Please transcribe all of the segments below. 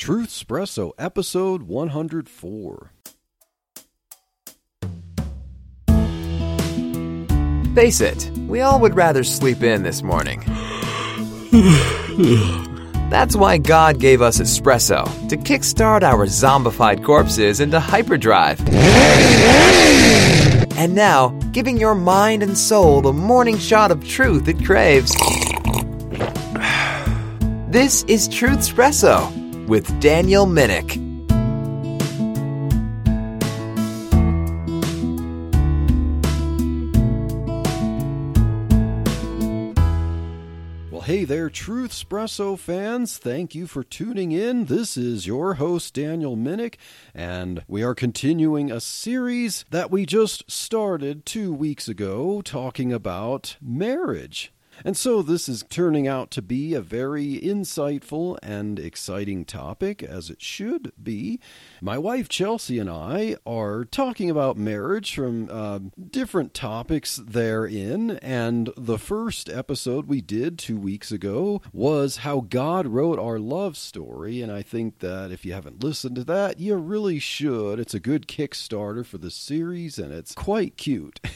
Truth Espresso, episode 104. Face it, we all would rather sleep in this morning. That's why God gave us espresso to kickstart our zombified corpses into hyperdrive. And now, giving your mind and soul the morning shot of truth it craves. This is Truth Espresso with Daniel Minnick. Well, hey there, Truth Espresso fans. Thank you for tuning in. This is your host, Daniel Minnick, and we are continuing a series that we just started two weeks ago talking about marriage. And so this is turning out to be a very insightful and exciting topic, as it should be. My wife Chelsea and I are talking about marriage from uh, different topics therein. And the first episode we did two weeks ago was how God wrote our love story. And I think that if you haven't listened to that, you really should. It's a good Kickstarter for the series, and it's quite cute.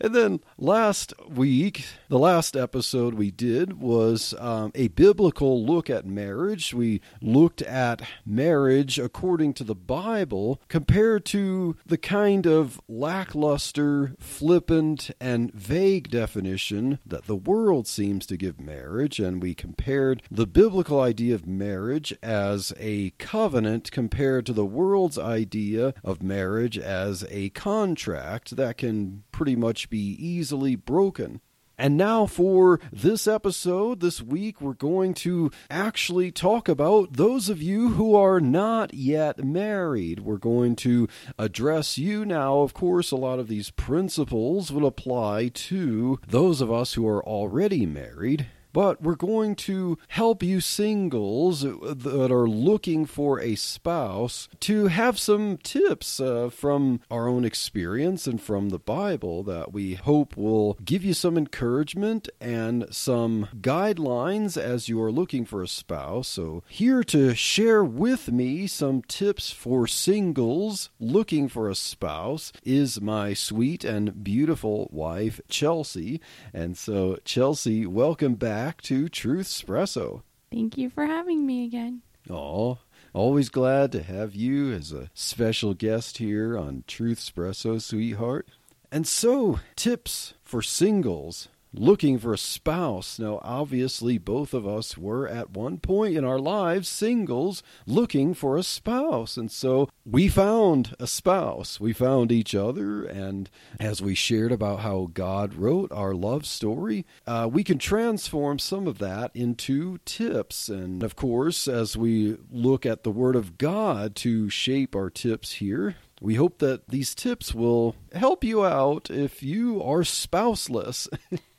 And then last week, the last episode we did was um, a biblical look at marriage. We looked at marriage according to the Bible compared to the kind of lackluster, flippant, and vague definition that the world seems to give marriage. And we compared the biblical idea of marriage as a covenant compared to the world's idea of marriage as a contract that can pretty much be easily broken. And now, for this episode, this week, we're going to actually talk about those of you who are not yet married. We're going to address you now. Of course, a lot of these principles will apply to those of us who are already married but we're going to help you singles that are looking for a spouse to have some tips uh, from our own experience and from the Bible that we hope will give you some encouragement and some guidelines as you are looking for a spouse. So, here to share with me some tips for singles looking for a spouse is my sweet and beautiful wife, Chelsea. And so, Chelsea, welcome back back to Truth Espresso. Thank you for having me again. Oh, always glad to have you as a special guest here on Truth Espresso, sweetheart. And so, tips for singles looking for a spouse. Now, obviously, both of us were at one point in our lives singles looking for a spouse. And so we found a spouse. We found each other. And as we shared about how God wrote our love story, uh, we can transform some of that into tips. And of course, as we look at the Word of God to shape our tips here, we hope that these tips will help you out if you are spouseless.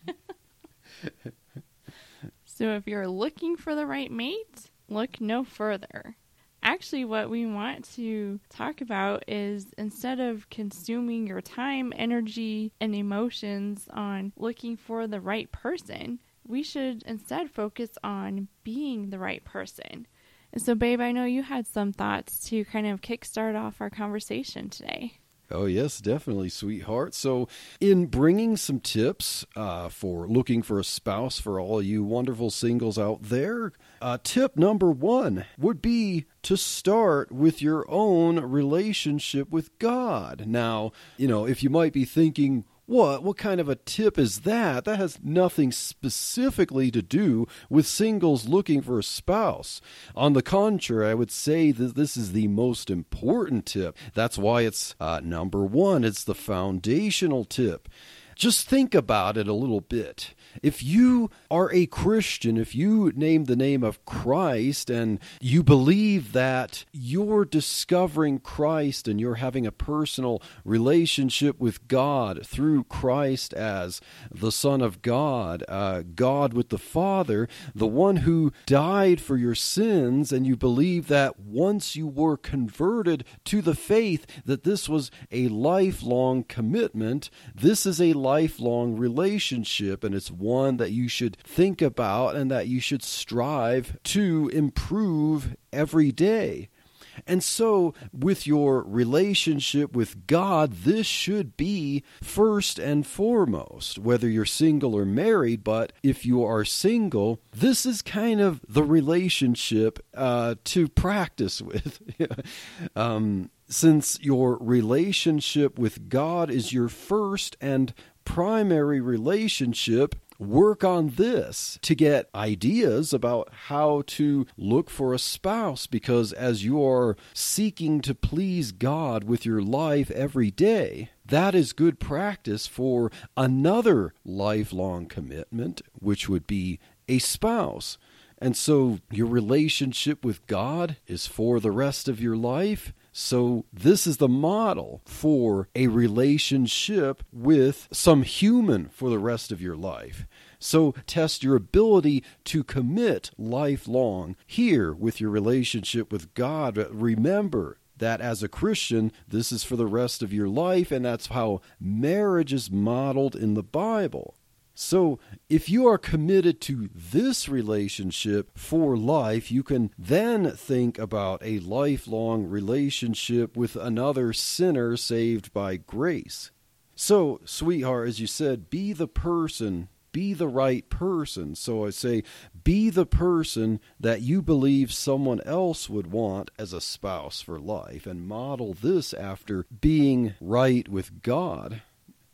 so, if you're looking for the right mate, look no further. Actually, what we want to talk about is instead of consuming your time, energy, and emotions on looking for the right person, we should instead focus on being the right person. And so, babe, I know you had some thoughts to kind of kickstart off our conversation today. Oh, yes, definitely, sweetheart. So, in bringing some tips uh, for looking for a spouse for all you wonderful singles out there, uh, tip number one would be to start with your own relationship with God. Now, you know, if you might be thinking, what? What kind of a tip is that? That has nothing specifically to do with singles looking for a spouse. On the contrary, I would say that this is the most important tip. That's why it's uh, number one, it's the foundational tip. Just think about it a little bit. If you are a Christian, if you name the name of Christ and you believe that you're discovering Christ and you're having a personal relationship with God through Christ as the Son of God, uh, God with the Father, the one who died for your sins, and you believe that once you were converted to the faith, that this was a lifelong commitment, this is a lifelong relationship, and it's one that you should think about and that you should strive to improve every day. And so, with your relationship with God, this should be first and foremost, whether you're single or married. But if you are single, this is kind of the relationship uh, to practice with. um, since your relationship with God is your first and primary relationship, work on this to get ideas about how to look for a spouse because as you are seeking to please God with your life every day, that is good practice for another lifelong commitment, which would be a spouse. And so your relationship with God is for the rest of your life. So, this is the model for a relationship with some human for the rest of your life. So, test your ability to commit lifelong here with your relationship with God. Remember, that as a Christian, this is for the rest of your life, and that's how marriage is modeled in the Bible. So, if you are committed to this relationship for life, you can then think about a lifelong relationship with another sinner saved by grace. So, sweetheart, as you said, be the person, be the right person. So I say, be the person that you believe someone else would want as a spouse for life and model this after being right with God.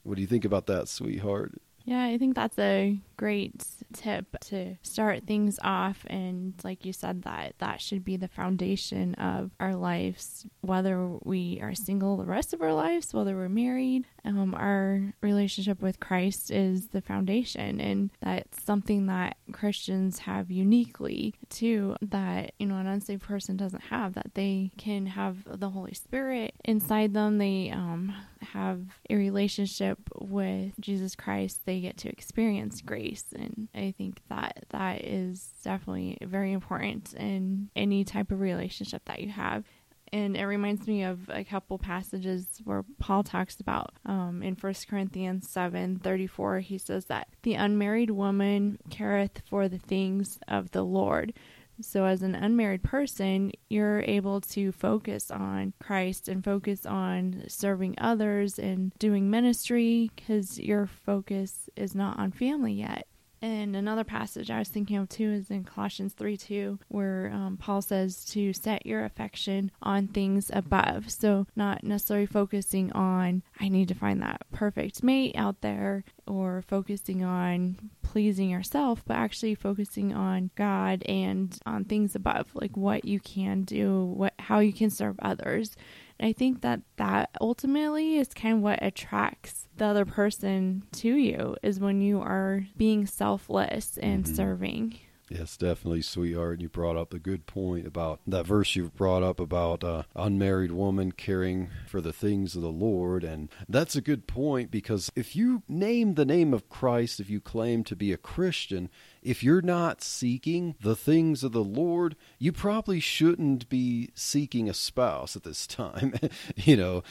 What do you think about that, sweetheart? Yeah, I think that's a great tip to start things off. And like you said that that should be the foundation of our lives whether we are single the rest of our lives whether we're married um, our relationship with christ is the foundation and that's something that christians have uniquely too that you know an unsaved person doesn't have that they can have the holy spirit inside them they um, have a relationship with jesus christ they get to experience grace. And I think that that is definitely very important in any type of relationship that you have. And it reminds me of a couple passages where Paul talks about um, in 1 Corinthians 7 34, he says that the unmarried woman careth for the things of the Lord. So, as an unmarried person, you're able to focus on Christ and focus on serving others and doing ministry because your focus is not on family yet. And another passage I was thinking of too is in Colossians 3 2, where um, Paul says to set your affection on things above. So, not necessarily focusing on, I need to find that perfect mate out there, or focusing on pleasing yourself, but actually focusing on God and on things above, like what you can do, what how you can serve others. And I think that that ultimately is kind of what attracts the other person to you is when you are being selfless and mm-hmm. serving. Yes, definitely, sweetheart. You brought up a good point about that verse you brought up about uh, unmarried woman caring for the things of the Lord. And that's a good point because if you name the name of Christ, if you claim to be a Christian, if you're not seeking the things of the Lord, you probably shouldn't be seeking a spouse at this time. you know,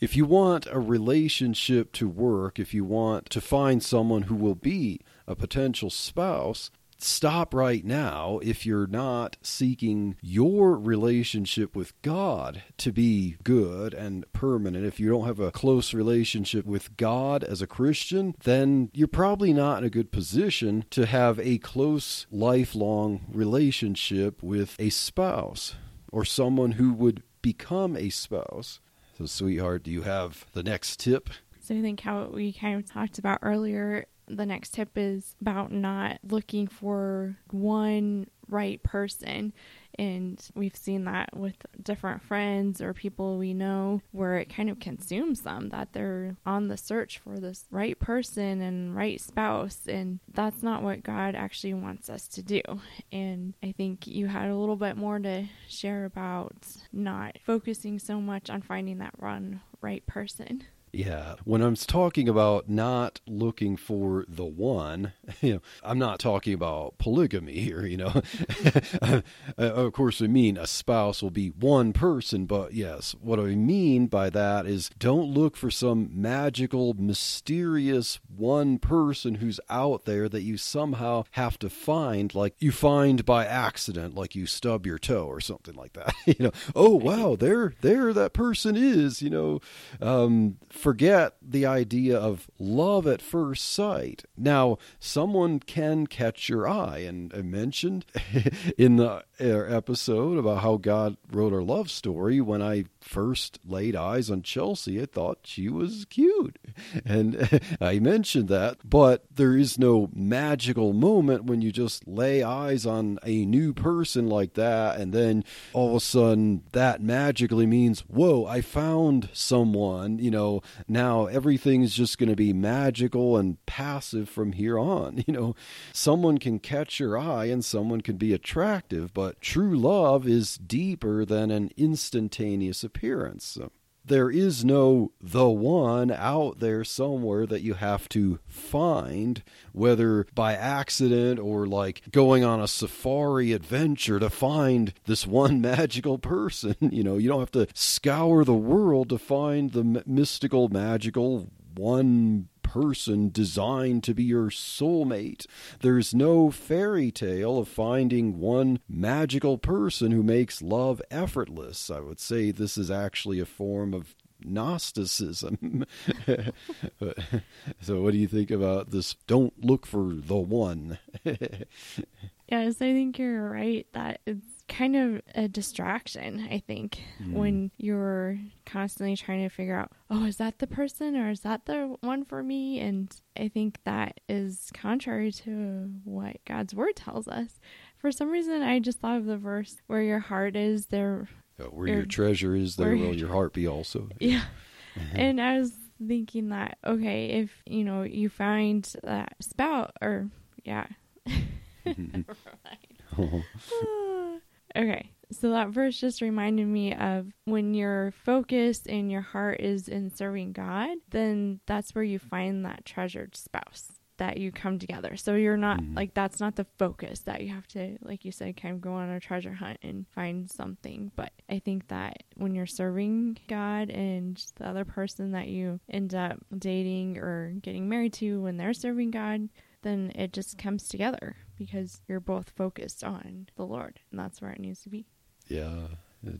if you want a relationship to work, if you want to find someone who will be a potential spouse, stop right now if you're not seeking your relationship with God to be good and permanent. If you don't have a close relationship with God as a Christian, then you're probably not in a good position to have a close, lifelong relationship with a spouse or someone who would become a spouse. So, sweetheart, do you have the next tip? So, I think how we kind of talked about earlier the next tip is about not looking for one right person. And we've seen that with different friends or people we know where it kind of consumes them that they're on the search for this right person and right spouse. And that's not what God actually wants us to do. And I think you had a little bit more to share about not focusing so much on finding that one right person. Yeah, when I'm talking about not looking for the one, you know, I'm not talking about polygamy here, you know. of course, I mean a spouse will be one person, but yes, what I mean by that is don't look for some magical, mysterious one person who's out there that you somehow have to find, like you find by accident, like you stub your toe or something like that. you know, oh wow, there, there that person is, you know. Um, forget the idea of love at first sight. Now, someone can catch your eye, and I mentioned in the uh, episode about how God wrote our love story when I first laid eyes on Chelsea, I thought she was cute. And I mentioned that, but there is no magical moment when you just lay eyes on a new person like that, and then all of a sudden that magically means, whoa, I found someone, you know, now everything's just going to be magical and passive from here on. You know, someone can catch your eye and someone can be attractive, but true love is deeper than an instantaneous appearance. There is no the one out there somewhere that you have to find, whether by accident or like going on a safari adventure to find this one magical person. You know, you don't have to scour the world to find the mystical, magical one person designed to be your soulmate. There's no fairy tale of finding one magical person who makes love effortless. I would say this is actually a form of Gnosticism. so, what do you think about this? Don't look for the one. yes, I think you're right that it's kind of a distraction, I think, mm. when you're constantly trying to figure out, oh, is that the person or is that the one for me? And I think that is contrary to what God's word tells us. For some reason, I just thought of the verse where your heart is, there. where your, your treasure is, there will your heart be also. Yeah. and I was thinking that, okay, if, you know, you find that spout or, yeah. Okay, so that verse just reminded me of when you're focused and your heart is in serving God, then that's where you find that treasured spouse that you come together. So you're not mm-hmm. like that's not the focus that you have to like you said kind of go on a treasure hunt and find something. But I think that when you're serving God and the other person that you end up dating or getting married to when they're serving God, then it just comes together because you're both focused on the Lord, and that's where it needs to be. Yeah,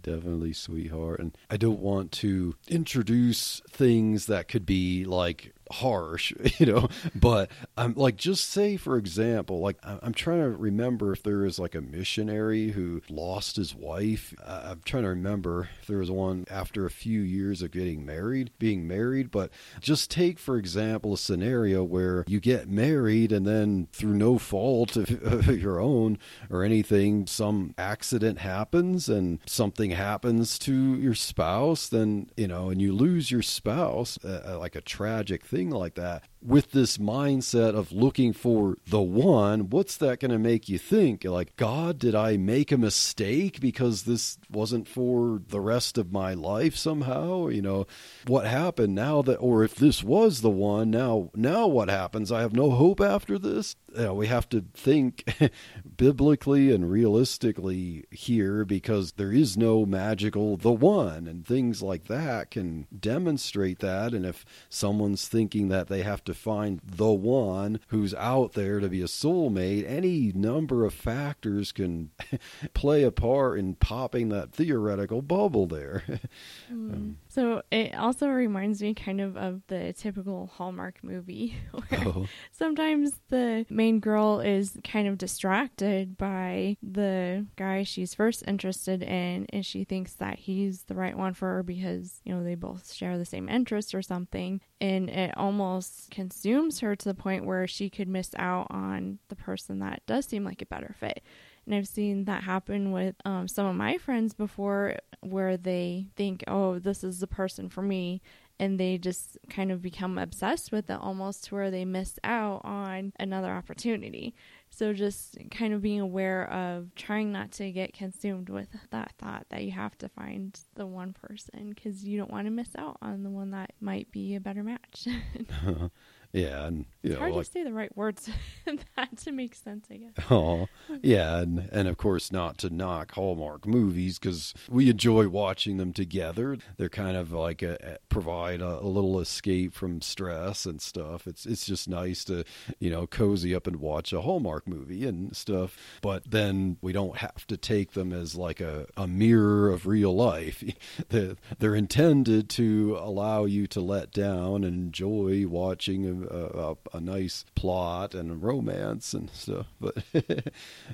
definitely, sweetheart. And I don't want to introduce things that could be like harsh, you know, but I'm like, just say, for example, like, I'm trying to remember if there is like a missionary who lost his wife. I'm trying to remember if there was one after a few years of getting married, being married, but just take, for example, a scenario where you get married and then through no fault of your own or anything, some accident happens and something happens to your spouse, then, you know, and you lose your spouse, uh, like a tragic thing like that with this mindset of looking for the one, what's that going to make you think? Like, God, did I make a mistake because this wasn't for the rest of my life somehow? You know, what happened now that, or if this was the one, now, now what happens? I have no hope after this. We have to think biblically and realistically here because there is no magical the one, and things like that can demonstrate that. And if someone's thinking that they have to find the one who's out there to be a soulmate, any number of factors can play a part in popping that theoretical bubble there. mm. um, so it also reminds me kind of of the typical Hallmark movie where oh. sometimes the main girl is kind of distracted by the guy she's first interested in and she thinks that he's the right one for her because, you know, they both share the same interest or something. And it almost consumes her to the point where she could miss out on the person that does seem like a better fit. And I've seen that happen with um, some of my friends before where they think, oh, this is the person for me. And they just kind of become obsessed with it almost to where they miss out on another opportunity. So just kind of being aware of trying not to get consumed with that thought that you have to find the one person because you don't want to miss out on the one that might be a better match. yeah, and you it's know, hard like to say the right words that to make sense, I guess. Oh, yeah, and and of course not to knock Hallmark movies because we enjoy watching them together. They're kind of like a, provide a, a, little escape from stress and stuff. It's it's just nice to you know cozy up and watch a Hallmark movie and stuff. But then we don't have to take them as like a, a mirror of real life. they're, they're intended to allow you to let down and enjoy watching a, a, a nice plot and romance and stuff. But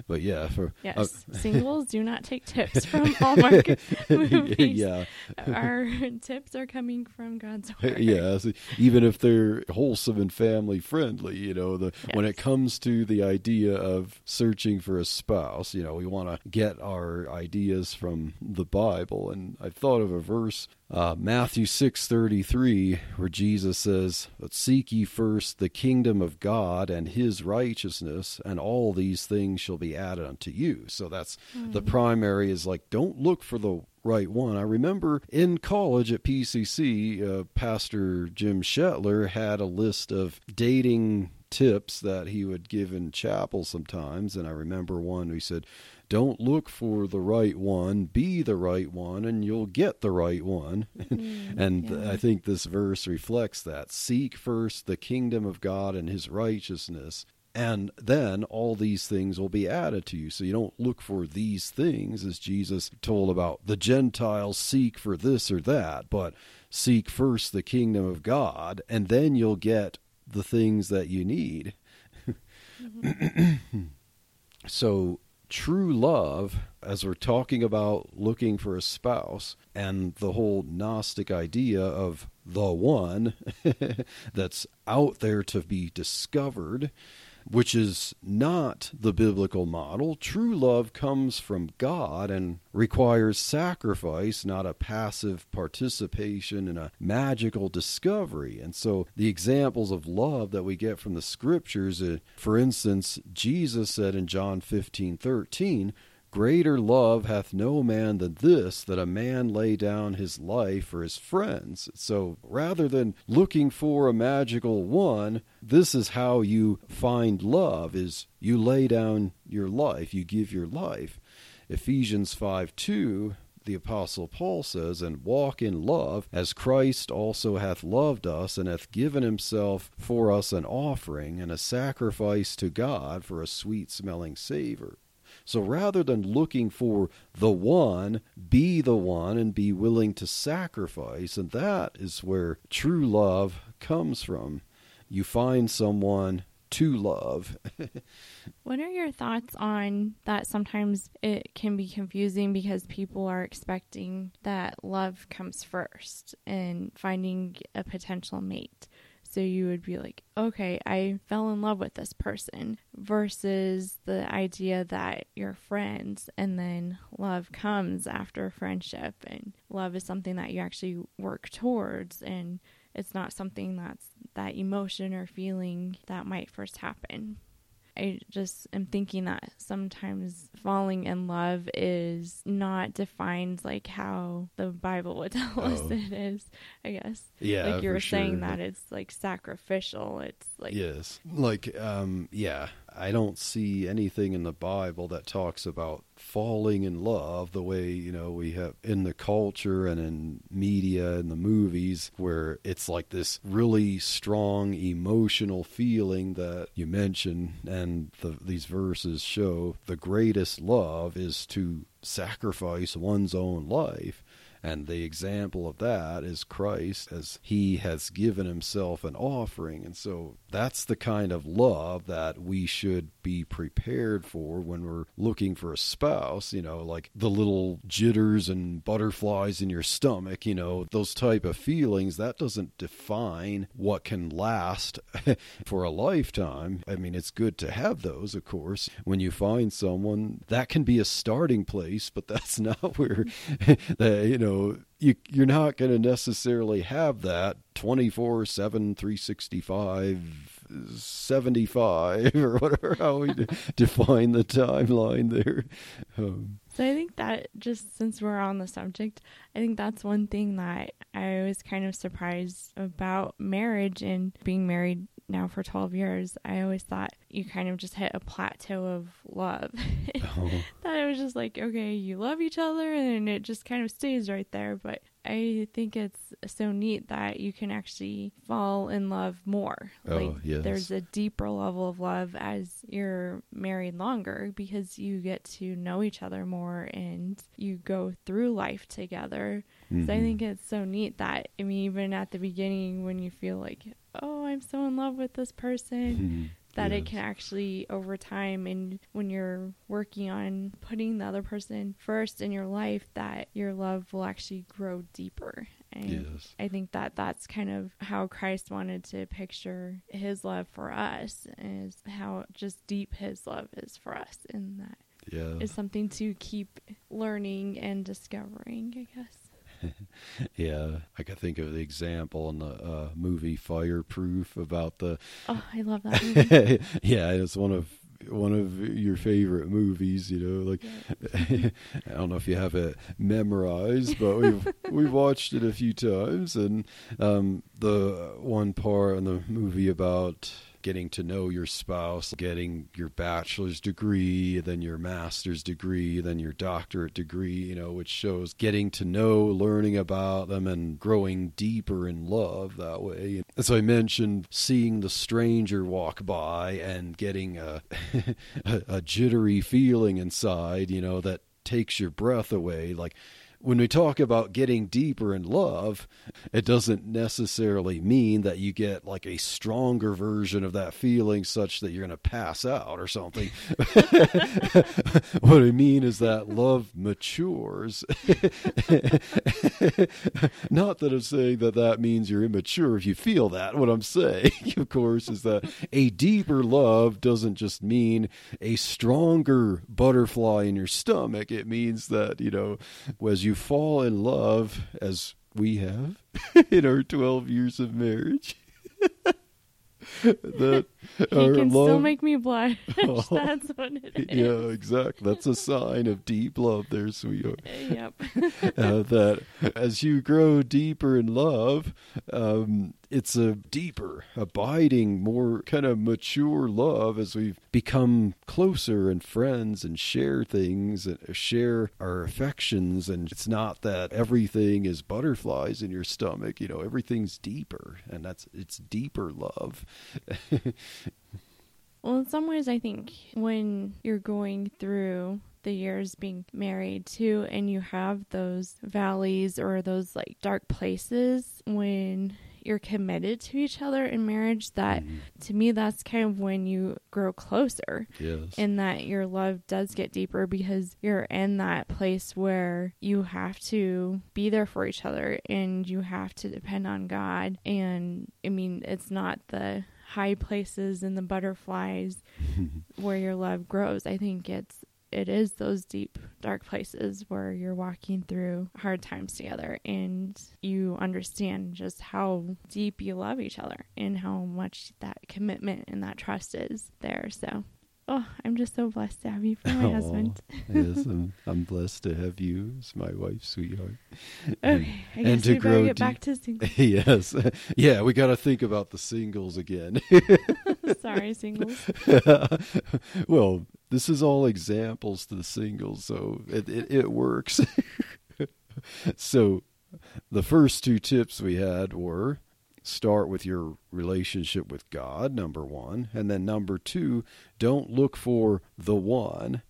but yeah, for yes, uh, singles do not take tips from Hallmark movies. Yeah, our tips are coming from God's word. Yeah, even if they're wholesome and family friendly, you know, the yes. when it comes to the idea of searching for a spouse, you know, we want to get our ideas from the Bible. And I thought of a verse uh, Matthew six thirty three, where Jesus says, "But seek ye first the kingdom of God and His righteousness, and all these things shall be added unto you." So that's mm-hmm. the primary. Is like, don't look for the right one. I remember in college at PCC, uh, Pastor Jim Schettler had a list of dating tips that he would give in chapel sometimes, and I remember one. He said don't look for the right one, be the right one, and you'll get the right one. Mm, and yeah. I think this verse reflects that. Seek first the kingdom of God and his righteousness, and then all these things will be added to you. So you don't look for these things, as Jesus told about the Gentiles seek for this or that, but seek first the kingdom of God, and then you'll get the things that you need. Mm-hmm. so true love, as we're talking about looking for a spouse and the whole Gnostic idea of the one that's out there to be discovered, which is not the biblical model. True love comes from God and requires sacrifice, not a passive participation in a magical discovery. And so the examples of love that we get from the scriptures, uh, for instance, Jesus said in John 15 13, Greater love hath no man than this, that a man lay down his life for his friends. So rather than looking for a magical one, this is how you find love is you lay down your life, you give your life. Ephesians 5 2 the Apostle Paul says, And walk in love, as Christ also hath loved us, and hath given himself for us an offering and a sacrifice to God for a sweet smelling savor. So rather than looking for the one, be the one and be willing to sacrifice. And that is where true love comes from. You find someone to love. what are your thoughts on that? Sometimes it can be confusing because people are expecting that love comes first and finding a potential mate. So you would be like, okay, I fell in love with this person versus the idea that you're friends and then love comes after friendship and love is something that you actually work towards and it's not something that's that emotion or feeling that might first happen. I just am thinking that sometimes falling in love is not defined like how the Bible would tell oh. us it is, I guess. Yeah. Like you were saying sure. that it's like sacrificial. It's like Yes. Like um yeah. I don't see anything in the Bible that talks about falling in love the way, you know, we have in the culture and in media and the movies where it's like this really strong emotional feeling that you mentioned and the, these verses show. The greatest love is to sacrifice one's own life and the example of that is Christ as he has given himself an offering. And so that's the kind of love that we should be prepared for when we're looking for a spouse, you know, like the little jitters and butterflies in your stomach, you know, those type of feelings, that doesn't define what can last for a lifetime. I mean, it's good to have those, of course. When you find someone, that can be a starting place, but that's not where, you know, know, you, you're not going to necessarily have that 24 7, 365 75 or whatever, how we de- define the timeline there. Um, So I think that just since we're on the subject, I think that's one thing that I was kind of surprised about marriage and being married now for 12 years. I always thought you kind of just hit a plateau of love. oh, that it was just like, okay, you love each other and it just kind of stays right there. But I think it's so neat that you can actually fall in love more. Oh, like yes. there's a deeper level of love as you're married longer because you get to know each other more and you go through life together. So I mhm. think it's so neat that I mean even at the beginning when you feel like, oh, I'm so in love with this person, That it can actually over time and when you're working on putting the other person first in your life that your love will actually grow deeper and Yes. i think that that's kind of how christ wanted to picture his love for us is how just deep his love is for us and that Yeah. is something to keep learning and discovering i guess Yeah, I can think of the example in the uh, movie Fireproof about the. oh i love that movie. yeah, it's one of one of your favorite movies. You know, like Yeah. I don't know if you have it memorized, but we've we've watched it a few times, and um, the one part in the movie about getting to know your spouse, getting your bachelor's degree, then your master's degree, then your doctorate degree, you know, which shows getting to know, learning about them, and growing deeper in love that way. So I mentioned seeing the stranger walk by and getting a, a, a jittery feeling inside, you know, that takes your breath away. Like, when we talk about getting deeper in love, it doesn't necessarily mean that you get like a stronger version of that feeling such that you're going to pass out or something. what I mean is that love matures. Not that I'm saying that that means you're immature if you feel that. What I'm saying, of course, is that a deeper love doesn't just mean a stronger butterfly in your stomach. It means that, you know, as you fall in love, as we have in our 12 years of marriage, that he our can love. still make me blush Oh. that's what it is yeah, exactly. That's a sign of deep love there, sweetheart. yep uh, that as you grow deeper in love, um, it's a deeper, abiding, more kind of mature love as we've become closer and friends and share things and share our affections. And it's not that everything is butterflies in your stomach, you know, everything's deeper, and that's it's deeper love. Well, in some ways, I think when you're going through the years being married too, and you have those valleys or those like dark places when you're committed to each other in marriage, that mm-hmm. to me, that's kind of when you grow closer yes. in that your love does get deeper because you're in that place where you have to be there for each other and you have to depend on God. And I mean, it's not the high places and the butterflies where your love grows. I think it's it is those deep dark places where you're walking through hard times together and you understand just how deep you love each other and how much that commitment and that trust is there so oh i'm just so blessed to have you for my husband yes, I'm, I'm blessed to have you as my wife, sweetheart. okay i and guess to grow get back to single yes. Yeah, we got to think about the singles again. sorry singles well, this is all examples to the singles, so it, it, it works. so, the first two tips we had were start with your relationship with God, number one, and then number two, don't look for the one.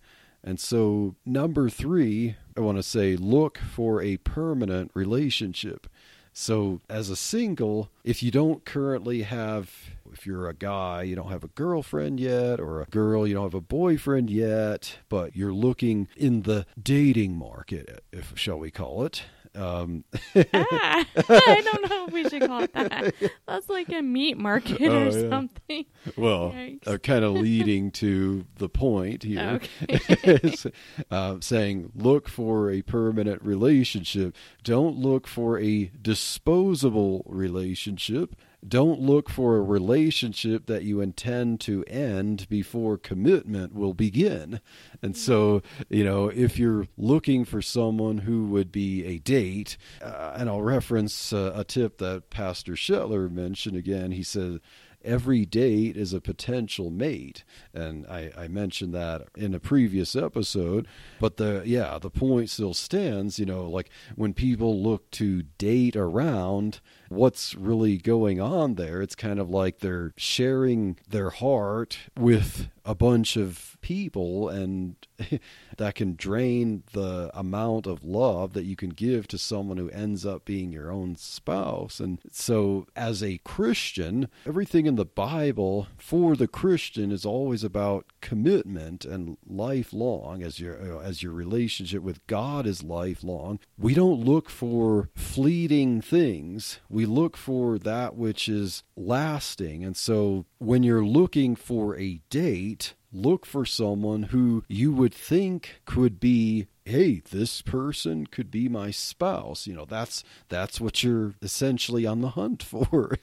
And so, number three, I want to say look for a permanent relationship. So, as a single, if you don't currently have, if you're a guy, you don't have a girlfriend yet, or a girl, you don't have a boyfriend yet, but you're looking in the dating market, if shall we call it. Um, ah, i don't know if we should call it that that's like a meat market Oh, or yeah. something well, uh, kind of leading to the point here, Okay. uh, saying look for a permanent relationship. Don't look for a disposable relationship. Don't look for a relationship that you intend to end before commitment will begin. And so, you know, if you're looking for someone who would be a date, uh, and I'll reference uh, a tip that Pastor Schettler mentioned again, he said, every date is a potential mate. And I, I, mentioned that in a previous episode. But the yeah, the point still stands, you know, like when people look to date around what's really going on there, it's kind of like they're sharing their heart with a bunch of people and that can drain the amount of love that you can give to someone who ends up being your own spouse. And so as a christian everything in the bible for the christian is always about commitment and lifelong. As your uh, as your relationship with god is lifelong we don't look for fleeting things. We look for that which is lasting. And so when you're looking for a date look for someone who you would think could be hey this person could be my spouse. You know that's that's what you're essentially on the hunt for.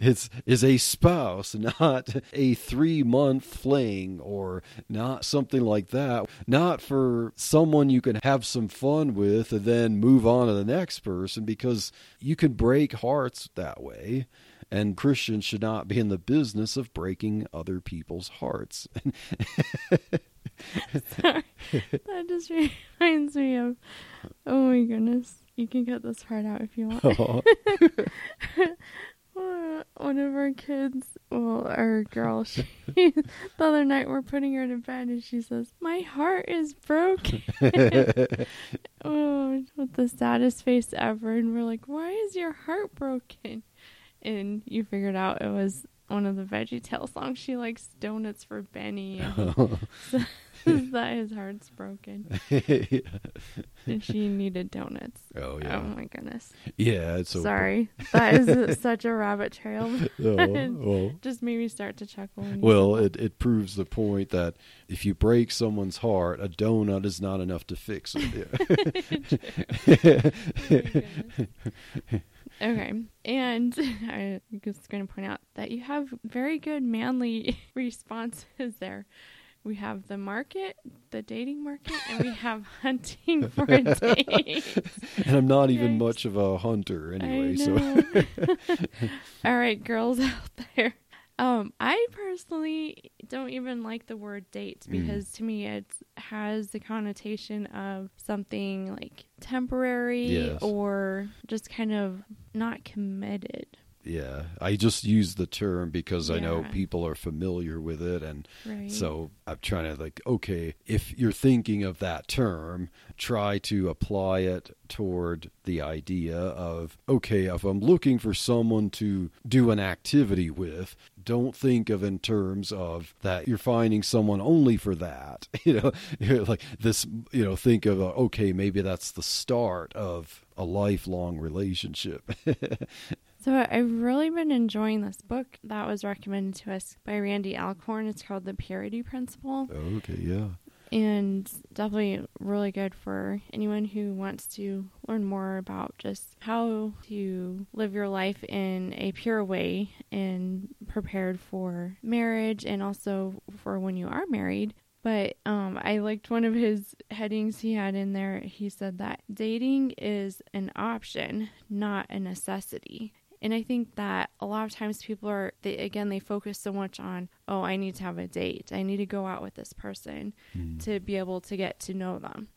It's is a spouse not a 3 month fling or not something like that. Not for someone you can have some fun with and then move on to the next person because you can break hearts that way. And Christians should not be in the business of breaking other people's hearts. Sorry. That just reminds me of, oh my goodness. You can cut this part out if you want. Oh. One of our kids, well, our girl, she, the other night we're putting her to bed and she says, My heart is broken. oh, with the saddest face ever. And we're like, Why is your heart broken? and you figured out it was one of the Veggie Tale songs. She likes donuts for Benny. And that his heart's broken. yeah. And she needed donuts. Oh yeah. Oh my goodness. Yeah, it's so sorry. that is such a rabbit trail. oh, well, just made me start to chuckle. Well, it it proves the point that if you break someone's heart, a donut is not enough to fix it. oh Okay. And I was going to point out that you have very good manly responses there. We have the market, the dating market, and we have hunting for a date. and I'm not even much of a hunter anyway, so All right, girls out there. Um, I personally don't even like the word date mm. because mm. to me it has the connotation of something like temporary yes. or just kind of not committed. Yeah, I just use the term because yeah. I know people are familiar with it, and right. so I'm trying to like, okay, if you're thinking of that term, try to apply it toward the idea of, okay, if I'm looking for someone to do an activity with, don't think of in terms of that you're finding someone only for that. You know, like this. You know, think of, uh, okay, maybe that's the start of a lifelong relationship. So I've really been enjoying this book that was recommended to us by Randy Alcorn. It's called The Purity Principle. Okay, yeah. And definitely really good for anyone who wants to learn more about just how to live your life in a pure way and prepared for marriage and also for when you are married. But um, I liked one of his headings he had in there. He said that dating is an option, not a necessity. And I think that a lot of times people are, they, again, they focus so much on, oh, I need to have a date. I need to go out with this person mm. to be able to get to know them.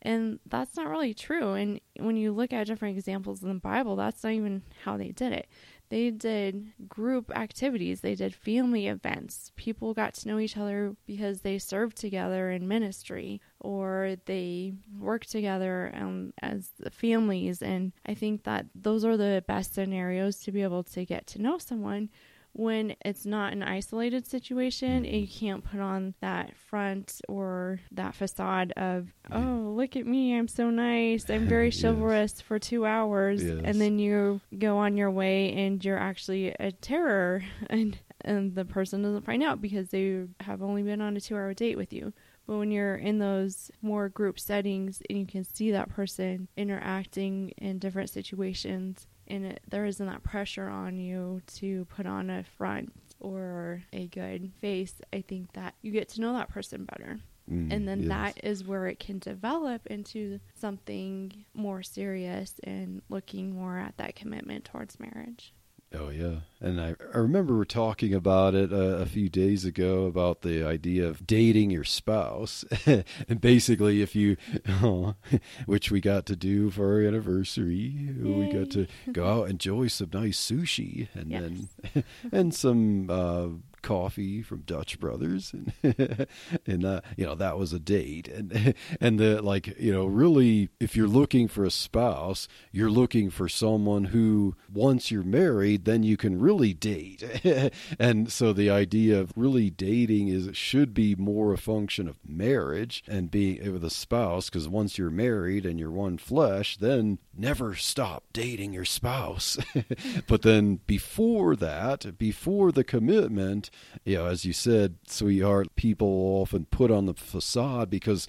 And that's not really true. And when you look at different examples in the Bible, that's not even how they did it. They did group activities, they did family events. People got to know each other because they served together in ministry or they worked together um, as families. And I think that those are the best scenarios to be able to get to know someone when it's not an isolated situation, you mm-hmm. can't put on that front or that facade of, mm-hmm. oh, look at me, I'm so nice, I'm very chivalrous yes. for two hours, yes. and then you go on your way and you're actually a terror, and and the person doesn't find out because they have only been on a two hour date with you. But when you're in those more group settings and you can see that person interacting in different situations, and it, there isn't that pressure on you to put on a front or a good face, I think that you get to know that person better. Mm, and then yes. that is where it can develop into something more serious and looking more at that commitment towards marriage. Oh yeah, and I, I remember we're talking about it uh, a few days ago about the idea of dating your spouse, and basically, if you, oh, which we got to do for our anniversary, we got to go out enjoy some nice sushi, and Yes. then and some uh, coffee from Dutch Brothers, and and uh, you know that was a date, and and the like you know really if you're looking for a spouse, you're looking for someone who once you're married, then you can really date, and so the idea of really dating is should be more a function of marriage and being with a spouse because once you're married and you're one flesh, then never stop dating your spouse. but then before that, before the commitment, you know, as you said, sweetheart, people often put on the facade because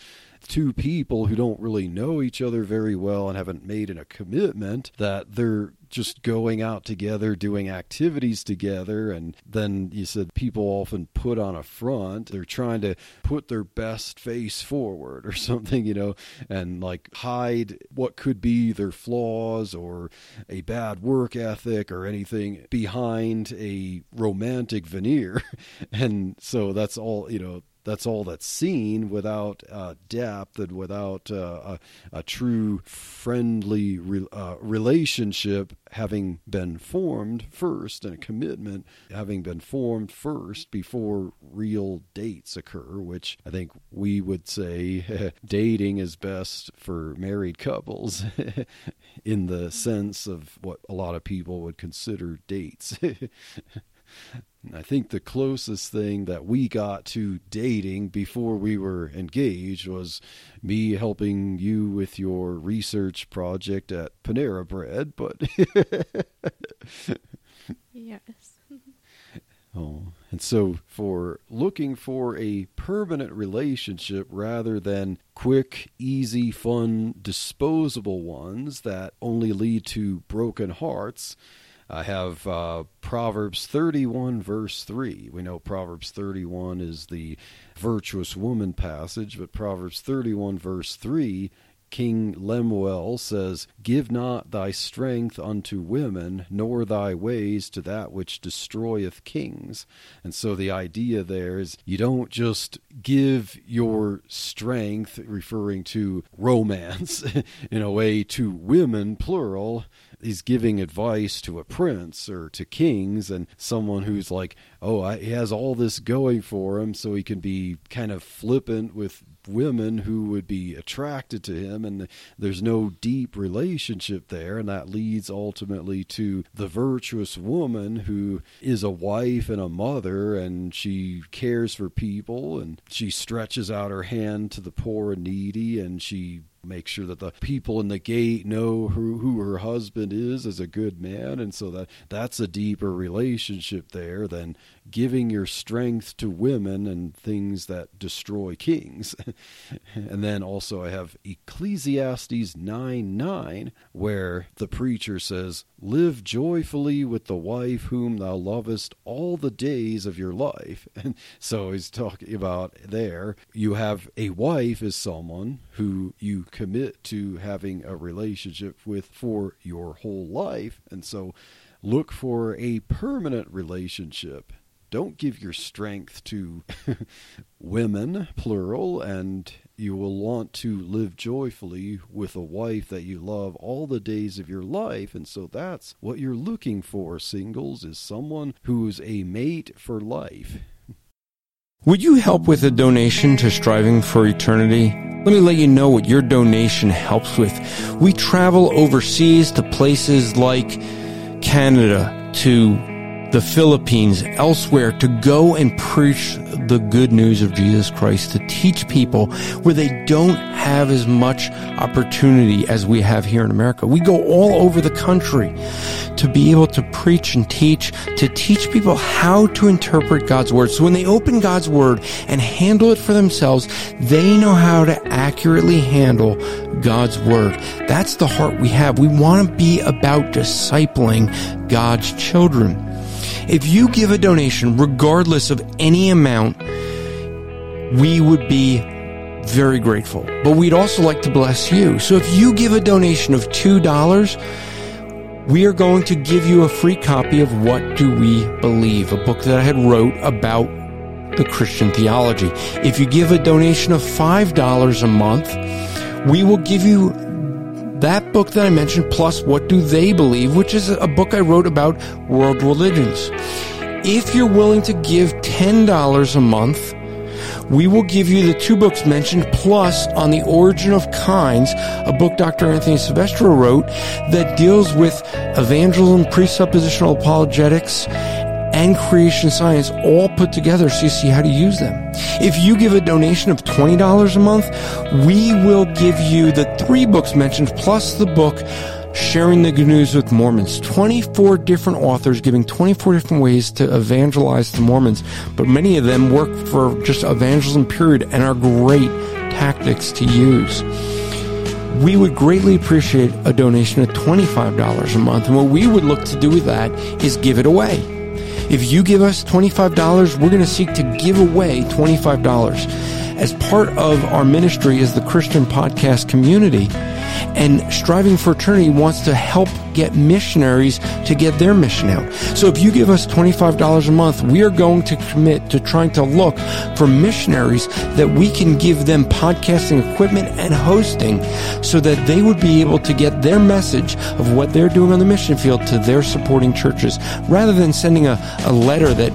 two people who don't really know each other very well and haven't made in a commitment that they're just going out together doing activities together. And then you said people often put on a front. They're trying to put their best face forward or something you know and like hide what could be their flaws or a bad work ethic or anything behind a romantic veneer. And so that's all you know that's all that's seen without uh, depth and without uh, a, a true friendly re- uh, relationship having been formed first and a commitment having been formed first before real dates occur, which I think we would say dating is best for married couples in the sense of what a lot of people would consider dates. I think the closest thing that we got to dating before we were engaged was me helping you with your research project at Panera Bread, but Yes. Oh, and so for looking for a permanent relationship rather than quick, easy, fun, disposable ones that only lead to broken hearts, I have uh, Proverbs 31, verse 3. We know Proverbs 31 is the virtuous woman passage, but Proverbs 31, verse 3 King Lemuel says, Give not thy strength unto women, nor thy ways to that which destroyeth kings. And so the idea there is you don't just give your strength, referring to romance, in a way to women, plural. He's giving advice to a prince or to kings and someone who's like, oh, I, he has all this going for him, so he can be kind of flippant with women who would be attracted to him and there's no deep relationship there and that leads ultimately to the virtuous woman who is a wife and a mother and she cares for people and she stretches out her hand to the poor and needy and she make sure that the people in the gate know who, who her husband is as a good man and so that that's a deeper relationship there than giving your strength to women and things that destroy kings and then also i have ecclesiastes 9 9 where the preacher says live joyfully with the wife whom thou lovest all the days of your life and so he's talking about there you have a wife as someone who you commit to having a relationship with for your whole life. And so look for a permanent relationship. Don't give your strength to women, plural, and you will want to live joyfully with a wife that you love all the days of your life. And so that's what you're looking for, singles, is someone who's a mate for life. Would you help with a donation to Striving for Eternity? Let me let you know what your donation helps with. We travel overseas to places like Canada to the Philippines, elsewhere to go and preach the good news of Jesus Christ, to teach people where they don't have as much opportunity as we have here in America. We go all over the country to be able to preach and teach, to teach people how to interpret God's word. So when they open God's word and handle it for themselves, they know how to accurately handle God's word. That's the heart we have. We want to be about discipling God's children. If you give a donation, regardless of any amount, we would be very grateful. But we'd also like to bless you. So if you give a donation of $2, we are going to give you a free copy of What Do We Believe, a book that I had wrote about the Christian theology. If you give a donation of $5 a month, we will give you that book that I mentioned, plus What Do They Believe, which is a book I wrote about world religions. If you're willing to give $10 a month, we will give you the two books mentioned, plus On the Origin of Kinds, a book Dr. Anthony Silvestro wrote that deals with evangelism, presuppositional apologetics, and creation science all put together so you see how to use them. If you give a donation of $20 a month, we will give you the three books mentioned plus the book Sharing the Good News with Mormons. 24 different authors giving 24 different ways to evangelize the Mormons, but many of them work for just evangelism period and are great tactics to use. We would greatly appreciate a donation of $25 a month, and what we would look to do with that is give it away. If you give us $25, we're going to seek to give away $25 as part of our ministry as the Christian podcast community. And Striving for Eternity wants to help get missionaries to get their mission out. So if you give us $25 a month, we are going to commit to trying to look for missionaries that we can give them podcasting equipment and hosting so that they would be able to get their message of what they're doing on the mission field to their supporting churches rather than sending a, a letter that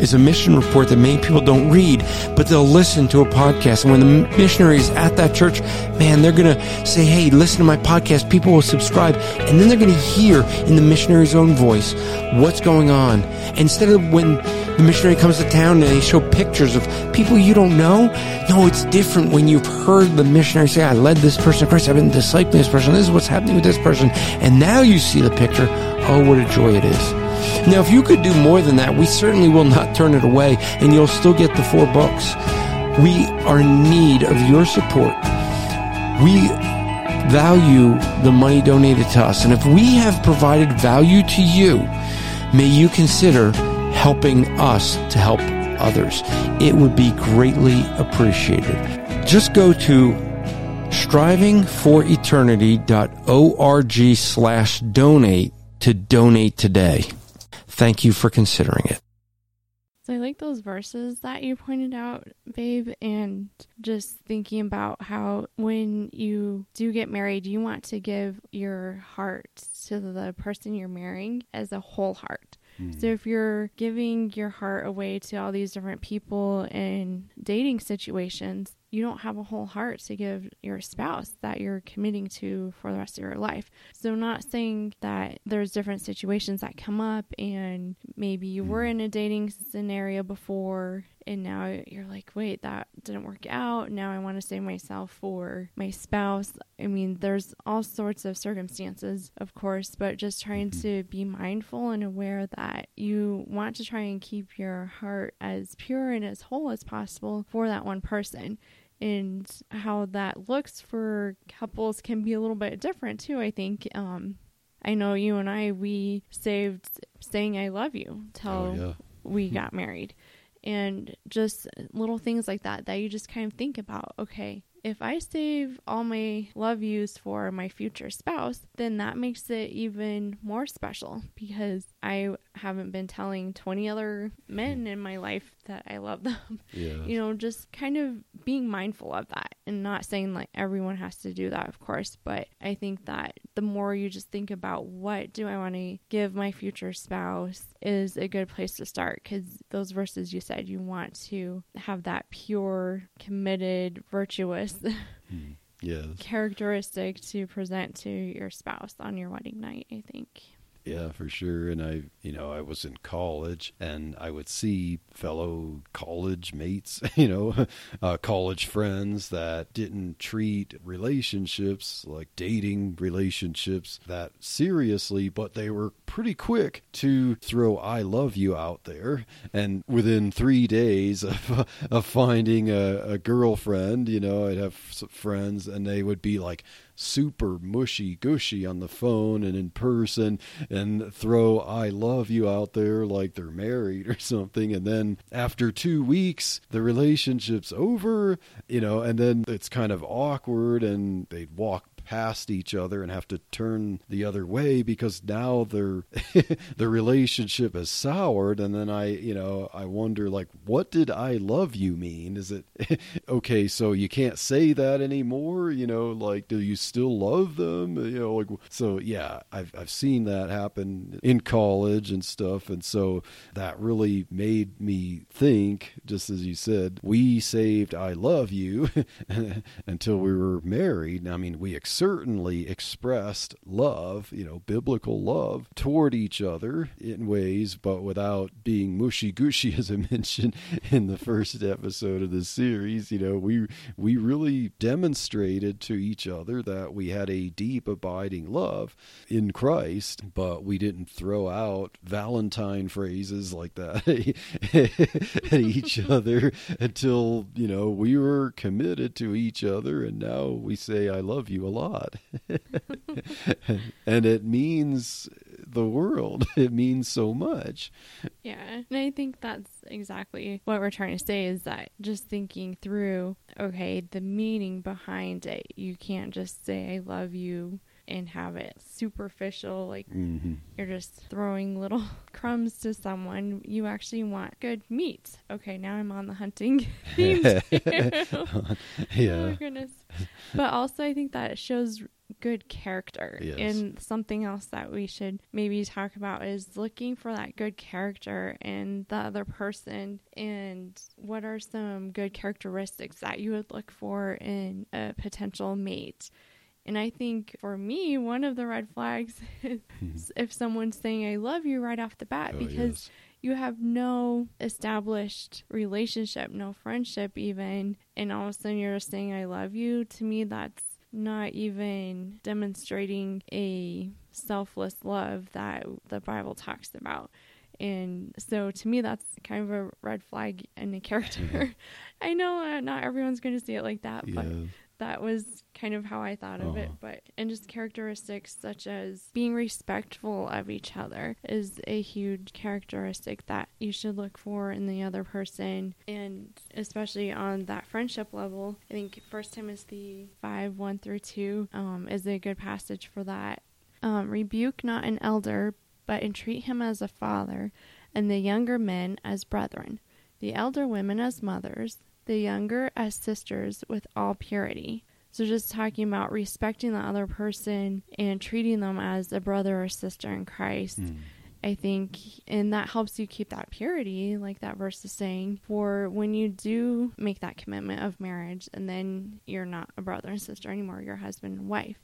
is a mission report that many people don't read, but they'll listen to a podcast. And when the missionary is at that church, man, they're going to say, Hey, listen to my podcast. People will subscribe. And then they're going to hear in the missionary's own voice what's going on. Instead of when the missionary comes to town and they show pictures of people you don't know. No, it's different when you've heard the missionary say, I led this person to Christ. I've been discipling this person. This is what's happening with this person. And now you see the picture. Oh, what a joy it is. Now, if you could do more than that, we certainly will not turn it away and you'll still get the four books. We are in need of your support. We value the money donated to us. And if we have provided value to you, may you consider helping us to help others. It would be greatly appreciated. Just go to strivingforeternity.org slash donate to donate today. Thank you for considering it. So I like those verses that you pointed out, babe, and just thinking about how when you do get married, you want to give your heart to the person you're marrying as a whole heart. Mm. So if you're giving your heart away to all these different people in dating situations, you don't have a whole heart to give your spouse that you're committing to for the rest of your life. So, not saying that there's different situations that come up, and maybe you were in a dating scenario before and now you're like, wait, that didn't work out. Now I want to save myself for my spouse. I mean, there's all sorts of circumstances, of course, but just trying mm-hmm. to be mindful and aware that you want to try and keep your heart as pure and as whole as possible for that one person. And how that looks for couples can be a little bit different too, I think. Um, I know you and I, we saved saying I love you till oh, yeah. we mm-hmm. got married and just little things like that that you just kind of think about okay if I save all my love yous for my future spouse, then that makes it even more special because I haven't been telling 20 other men mm. in my life that I love them. Yeah. You know, just kind of being mindful of that and not saying like everyone has to do that, of course, but I think that the more you just think about what do I want to give my future spouse is a good place to start because those verses you said you want to have that pure, committed, virtuous. Mm. yes. characteristic to present to your spouse on your wedding night, I think. Yeah, for sure. And I, you know, I was in college and I would see fellow college mates, you know, uh, college friends that didn't treat relationships like dating relationships that seriously, but they were pretty quick to throw I love you out there. And within three days of, of finding a, a girlfriend, you know, I'd have friends and they would be like, super mushy gushy on the phone and in person and throw I love you out there like they're married or something. And then after two weeks, the relationship's over, you know, and then it's kind of awkward and they'd walk past each other and have to turn the other way because now their the relationship is soured. And then I you know I wonder like what did I love you mean? Is it okay so you can't say that anymore? You know like do you still love them? You know like so yeah I've I've seen that happen in college and stuff. And so that really made me think just as you said we saved I love you until we were married. I mean we certainly expressed love, you know, biblical love toward each other in ways, but without being mushy gushy, as I mentioned in the first episode of the series. You know, we we really demonstrated to each other that we had a deep, abiding love in Christ, but we didn't throw out Valentine phrases like that at each other until you know we were committed to each other, and now we say "I love you" a lot lot. and it means the world. It means so much. Yeah. And I think that's exactly what we're trying to say is that just thinking through, okay, the meaning behind it. You can't just say, I love you and have it superficial like mm-hmm. you're just throwing little crumbs to someone. You actually want good meat. Okay now i'm on the hunting theme yeah. Oh goodness. But also i think that shows good character. Yes. and something else that we should maybe talk about is looking for that good character in the other person. And what are some good characteristics that you would look for in a potential mate and I think for me, one of the red flags is mm-hmm. if someone's saying I love you right off the bat oh, because yes. you have no established relationship, no friendship even, and all of a sudden you're saying I love you. To me, that's not even demonstrating a selfless love that the Bible talks about. And so to me, that's kind of a red flag in a character. I know uh, not everyone's going to see it like that, but that was kind of how I thought of it. Uh-huh. But and just characteristics such as being respectful of each other is a huge characteristic that you should look for in the other person, and especially on that friendship level. I think First Timothy five one through two um, is a good passage for that. Um, Rebuke not an elder, but entreat him as a father, and the younger men as brethren, the elder women as mothers the younger as sisters with all purity. So, just talking about respecting the other person and treating them as a brother or sister in Christ. Mm. I think, and that helps you keep that purity, like that verse is saying, for when you do make that commitment of marriage and then you're not a brother and sister anymore, you're husband and wife.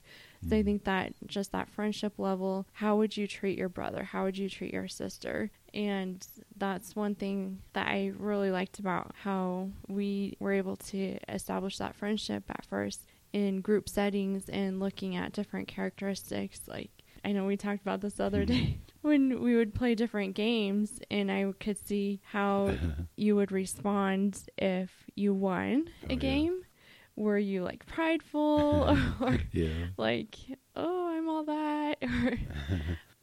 So I mm. think that just that friendship level, how would you treat your brother? How would you treat your sister? And that's one thing that I really liked about how we were able to establish that friendship at first in group settings and looking at different characteristics. Like, I know we talked about this other mm. day when we would play different games, and I could see how you would respond if you won a oh, game. Yeah were you like prideful? Or yeah. like oh i'm all that or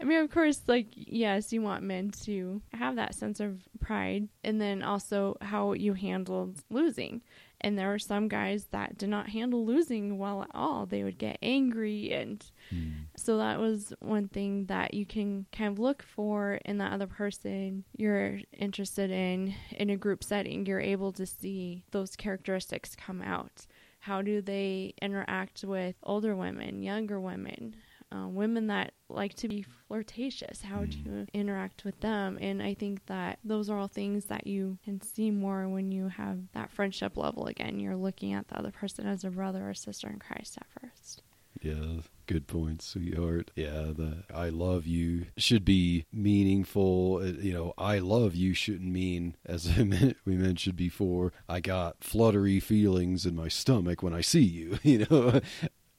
i mean of course like yes you want men to have that sense of pride and then also how you handled losing. And there were some guys that did not handle losing well at all. They would get angry and mm. so that was one thing that you can kind of look for in that other person you're interested in. In a group setting you're able to see those characteristics come out how do they interact with older women, younger women, uh, women that like to be flirtatious? How do you mm. interact with them? And I think that those are all things that you can see more when you have that friendship level again. You're looking at the other person as a brother or sister in Christ at first. Yeah, Good point, sweetheart. Yeah, the I love you should be meaningful. Uh, You know, I love you shouldn't mean, as we mentioned before, I got fluttery feelings in my stomach when I see you. You know,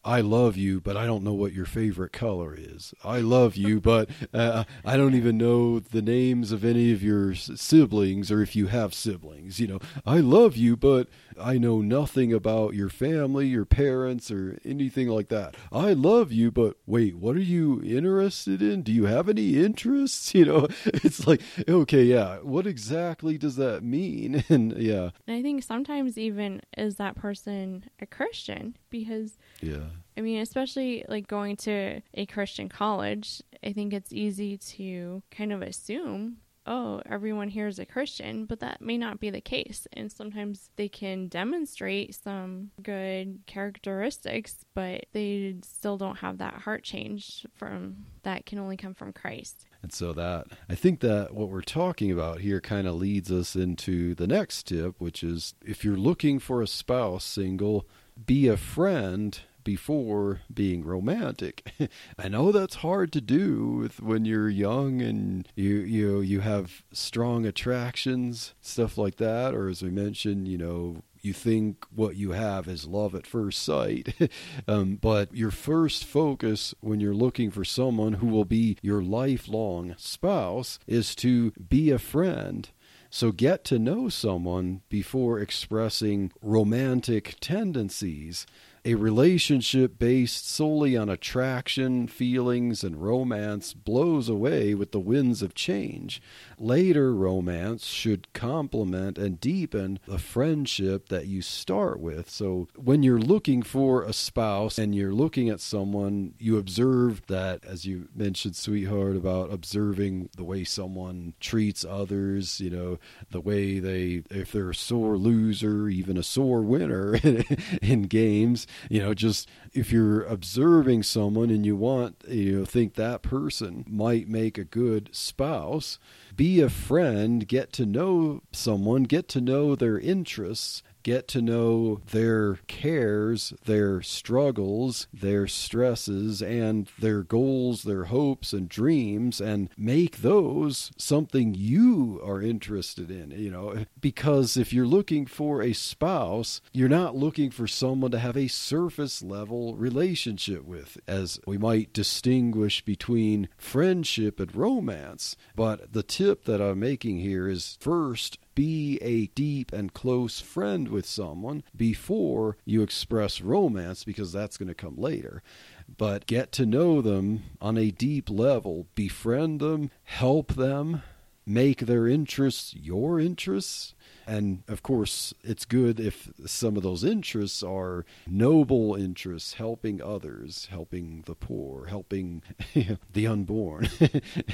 I love you, but I don't know what your favorite color is. I love you, but uh, I don't even know the names of any of your siblings or if you have siblings. You know, I love you, but I know nothing about your family, your parents, or anything like that. I love you, but wait, what are you interested in? Do you have any interests? You know, it's like, okay, yeah, what exactly does that mean? And yeah, And I think sometimes even is that person a Christian because yeah, I mean, especially like going to a Christian college, I think it's easy to kind of assume, oh, everyone here is a Christian, but that may not be the case. And sometimes they can demonstrate some good characteristics, but they still don't have that heart change from that can only come from Christ. And so that I think that what we're talking about here kind of leads us into the next tip, which is if you're looking for a spouse single, be a friend before being romantic. I know that's hard to do when you're young and you you you have strong attractions, stuff like that, or as we mentioned, you know, you think what you have is love at first sight. um, but your first focus when you're looking for someone who will be your lifelong spouse is to be a friend. So get to know someone before expressing romantic tendencies. A relationship based solely on attraction, feelings, and romance blows away with the winds of change. Later romance should complement and deepen the friendship that you start with. So when you're looking for a spouse and you're looking at someone, you observe that, as you mentioned, sweetheart, about observing the way someone treats others, you know, the way they, if they're a sore loser, even a sore winner in games, you know, just if you're observing someone and you want, you know, think that person might make a good spouse, be a friend, get to know someone, get to know their interests, get to know their cares, their struggles, their stresses, and their goals, their hopes and dreams, and make those something you are interested in. You know, because if you're looking for a spouse, you're not looking for someone to have a surface level relationship with, as we might distinguish between friendship and romance. But the tip that I'm making here is first, be a deep and close friend with someone before you express romance because that's going to come later. But get to know them on a deep level, befriend them, help them, make their interests your interests. And of course, it's good if some of those interests are noble interests, helping others, helping the poor, helping the unborn,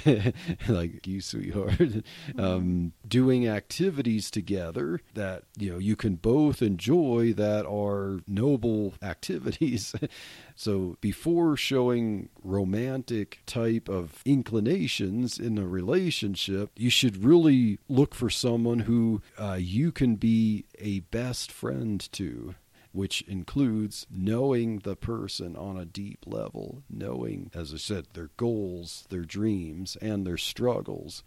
like you, sweetheart, um, doing activities together that you know you can both enjoy that are noble activities. So before showing romantic type of inclinations in a relationship, you should really look for someone who uh, you can be a best friend to. Which includes knowing the person on a deep level, knowing, as I said, their goals, their dreams, and their struggles,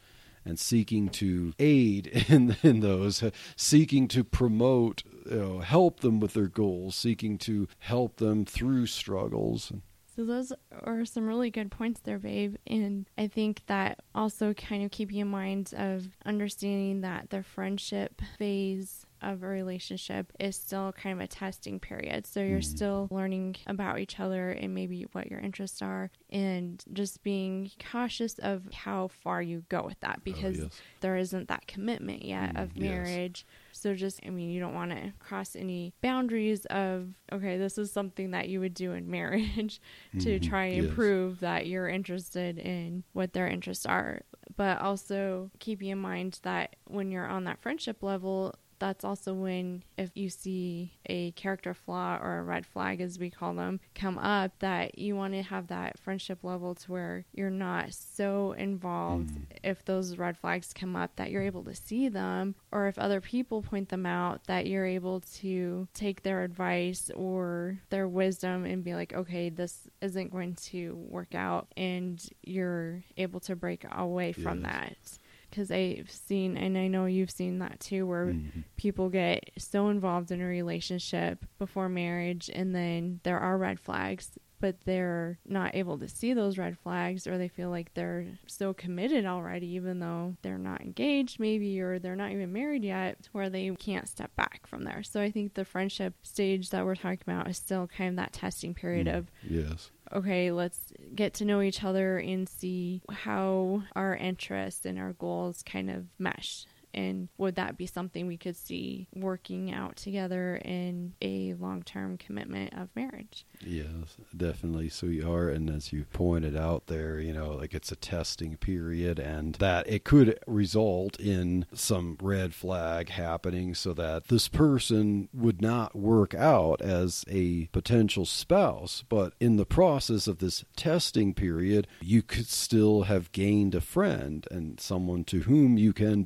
and seeking to aid in, in those, seeking to promote, you know, help them with their goals, seeking to help them through struggles. So those are some really good points there, babe. And I think that also kind of keeping in mind of understanding that the friendship phase of a relationship is still kind of a testing period. So you're still learning about each other and maybe what your interests are and just being cautious of how far you go with that because yes. there isn't that commitment yet of yes. marriage. So just I mean you don't want to cross any boundaries of okay, this is something that you would do in marriage to Mhm, try and yes. prove that you're interested in what their interests are. But also keeping in mind that when you're on that friendship level, that's also when if you see a character flaw or a red flag as we call them come up that you want to have that friendship level to where you're not so involved Mm. if those red flags come up that you're able to see them or if other people point them out that you're able to take their advice or their wisdom and be like okay this isn't going to work out and you're able to break away from Yes. that because I've seen, and I know you've seen that too, where Mhm. people get so involved in a relationship before marriage, and then there are red flags, but they're not able to see those red flags, or they feel like they're so committed already, even though they're not engaged, maybe, or they're not even married yet, where they can't step back from there. So I think the friendship stage that we're talking about is still kind of that testing period of Yes. Okay, let's get to know each other and see how our interests and our goals kind of mesh. And would that be something we could see working out together in a long term commitment of marriage? Yes, definitely, sweetheart. And as you pointed out there, you know, like it's a testing period and that it could result in some red flag happening so that this person would not work out as a potential spouse. But in the process of this testing period, you could still have gained a friend and someone to whom you can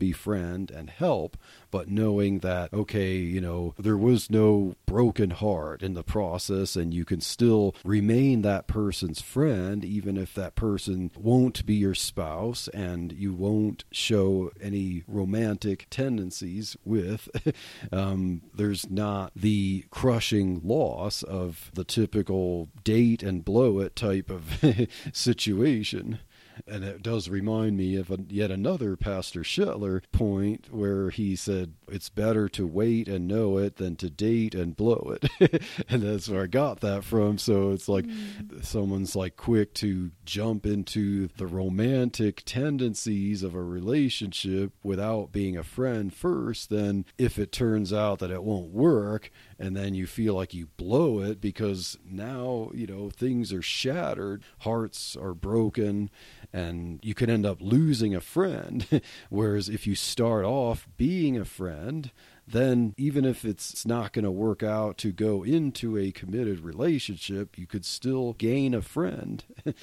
befriend and help but knowing that okay you know there was no broken heart in the process and you can still remain that person's friend even if that person won't be your spouse and you won't show any romantic tendencies with um, there's not the crushing loss of the typical date and blow it type of situation and it does remind me of a, yet another Pastor Schettler point where he said it's better to wait and know it than to date and blow it. and that's where I got that from. So it's like mm. someone's like quick to jump into the romantic tendencies of a relationship without being a friend first. Then if it turns out that it won't work, and then you feel like you blow it because now, you know, things are shattered, hearts are broken, and you could end up losing a friend. Whereas if you start off being a friend, then even if it's not going to work out to go into a committed relationship, you could still gain a friend.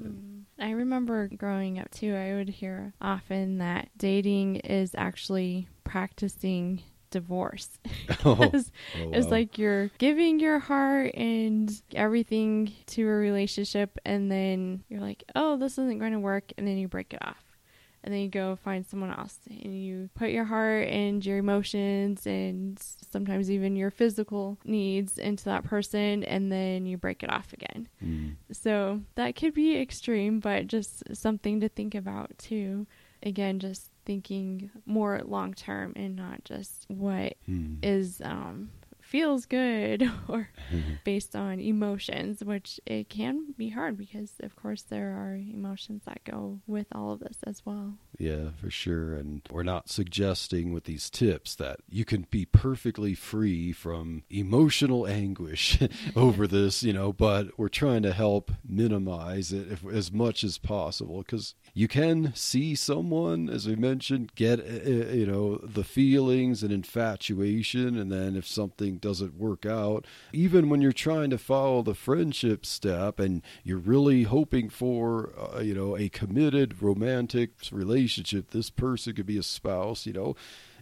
Mm. I remember growing up too, I would hear often that dating is actually practicing divorce. Oh, it's, oh, it's wow. like you're giving your heart and everything to a relationship, and then you're like, oh, this isn't going to work, and then you break it off. And then you go find someone else, and you put your heart and your emotions and sometimes even your physical needs into that person, and then you break it off again. Mm. So that could be extreme, but just something to think about too. Again, just thinking more long term and not just what Mm. is um, feels good or based on emotions, which it can be hard because, of course, there are emotions that go with all of this as well. Yeah, for sure. And we're not suggesting with these tips that you can be perfectly free from emotional anguish over this, you know, but we're trying to help minimize it if, as much as possible because you can see someone, as we mentioned, get, uh, uh, you know, the feelings and infatuation. And then if something doesn't work out, even when you're trying to follow the friendship step and you're really hoping for, uh, you know, a committed romantic relationship, this person could be a spouse, you know.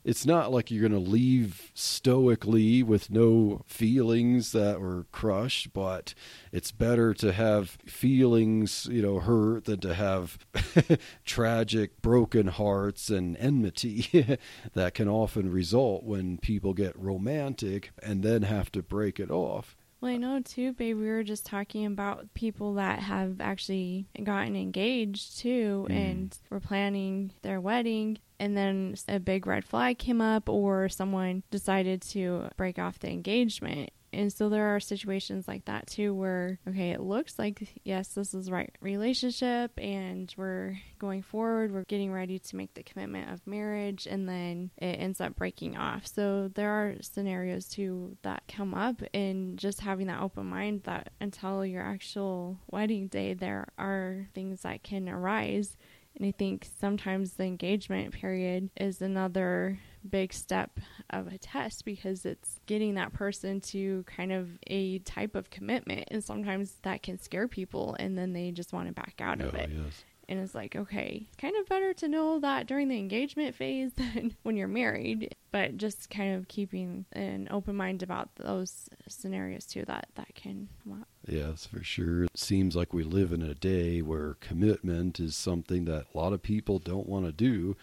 It's not like you're going to leave stoically with no feelings that were crushed, but it's better to have feelings, you know, hurt than to have tragic, broken hearts and enmity that can often result when people get romantic and then have to break it off. Well, I know too, babe. We were just talking about people that have actually gotten engaged too, Mm. and were planning their wedding, and then a big red flag came up, or someone decided to break off the engagement. And so there are situations like that too, where okay, it looks like yes, this is right relationship, and we're going forward. We're getting ready to make the commitment of marriage, and then it ends up breaking off. So there are scenarios too that come up, and just having that open mind that until your actual wedding day, there are things that can arise. And I think sometimes the engagement period is another big step of a test because it's getting that person to kind of a type of commitment. And sometimes that can scare people and then they just want to back out of Oh, it. yes. And it's like, okay, it's kind of better to know that during the engagement phase than when you're married, but just kind of keeping an open mind about those scenarios too that that can come up. Yes, for sure. It seems like we live in a day where commitment is something that a lot of people don't want to do.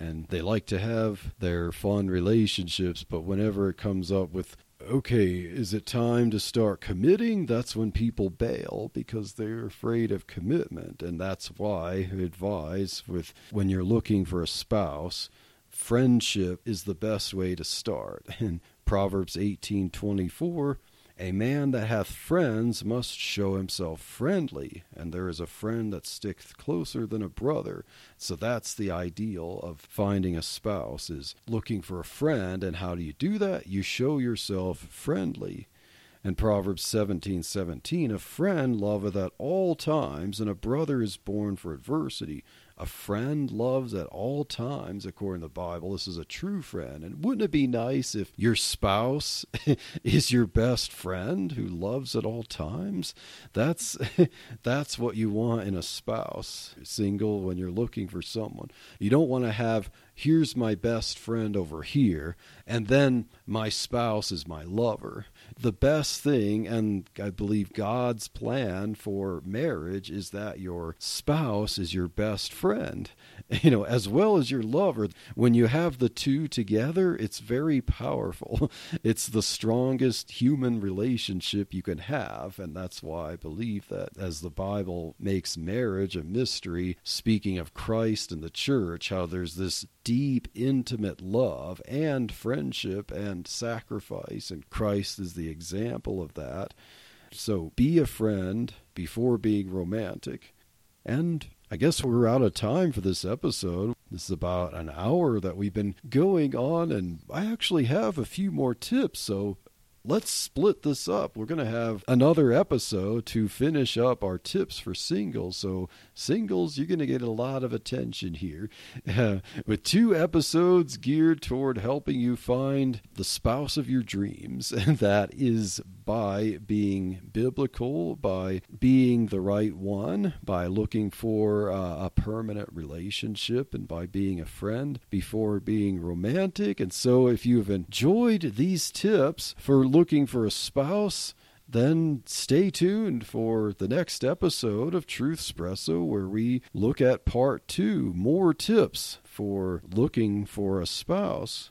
And they like to have their fun relationships, but whenever it comes up with, okay, is it time to start committing? That's when people bail because they're afraid of commitment. And that's why I advise with when you're looking for a spouse, friendship is the best way to start. And Proverbs 18:24, a man that hath friends must show himself friendly, and there is a friend that sticketh closer than a brother. So that's the ideal of finding a spouse is looking for a friend, and how do you do that? You show yourself friendly. And Proverbs seventeen seventeen, a friend loveth at all times, and a brother is born for adversity. A friend loves at all times, according to the Bible. This is a true friend. And wouldn't it be nice if your spouse is your best friend who loves at all times? That's that's what you want in a spouse. Single when you're looking for someone. You don't want to have here's my best friend over here, and then my spouse is my lover. The best thing, and I believe God's plan for marriage, is that your spouse is your best friend, you know, as well as your lover. When you have the two together, it's very powerful. It's the strongest human relationship you can have, and that's why I believe that as the Bible makes marriage a mystery, speaking of Christ and the church, how there's this deep, intimate love and friendship and sacrifice, and Christ is the example of that. So be a friend before being romantic. And I guess we're out of time for this episode. This is about an hour that we've been going on, and I actually have a few more tips. So let's split this up. We're going to have another episode to finish up our tips for singles. So, singles, you're going to get a lot of attention here with two episodes geared toward helping you find the spouse of your dreams. And that is by being biblical, by being the right one, by looking for uh, a permanent relationship, and by being a friend before being romantic. And so, if you've enjoyed these tips for looking for a spouse, then stay tuned for the next episode of Truth Espresso, where we look at part two more tips for looking for a spouse.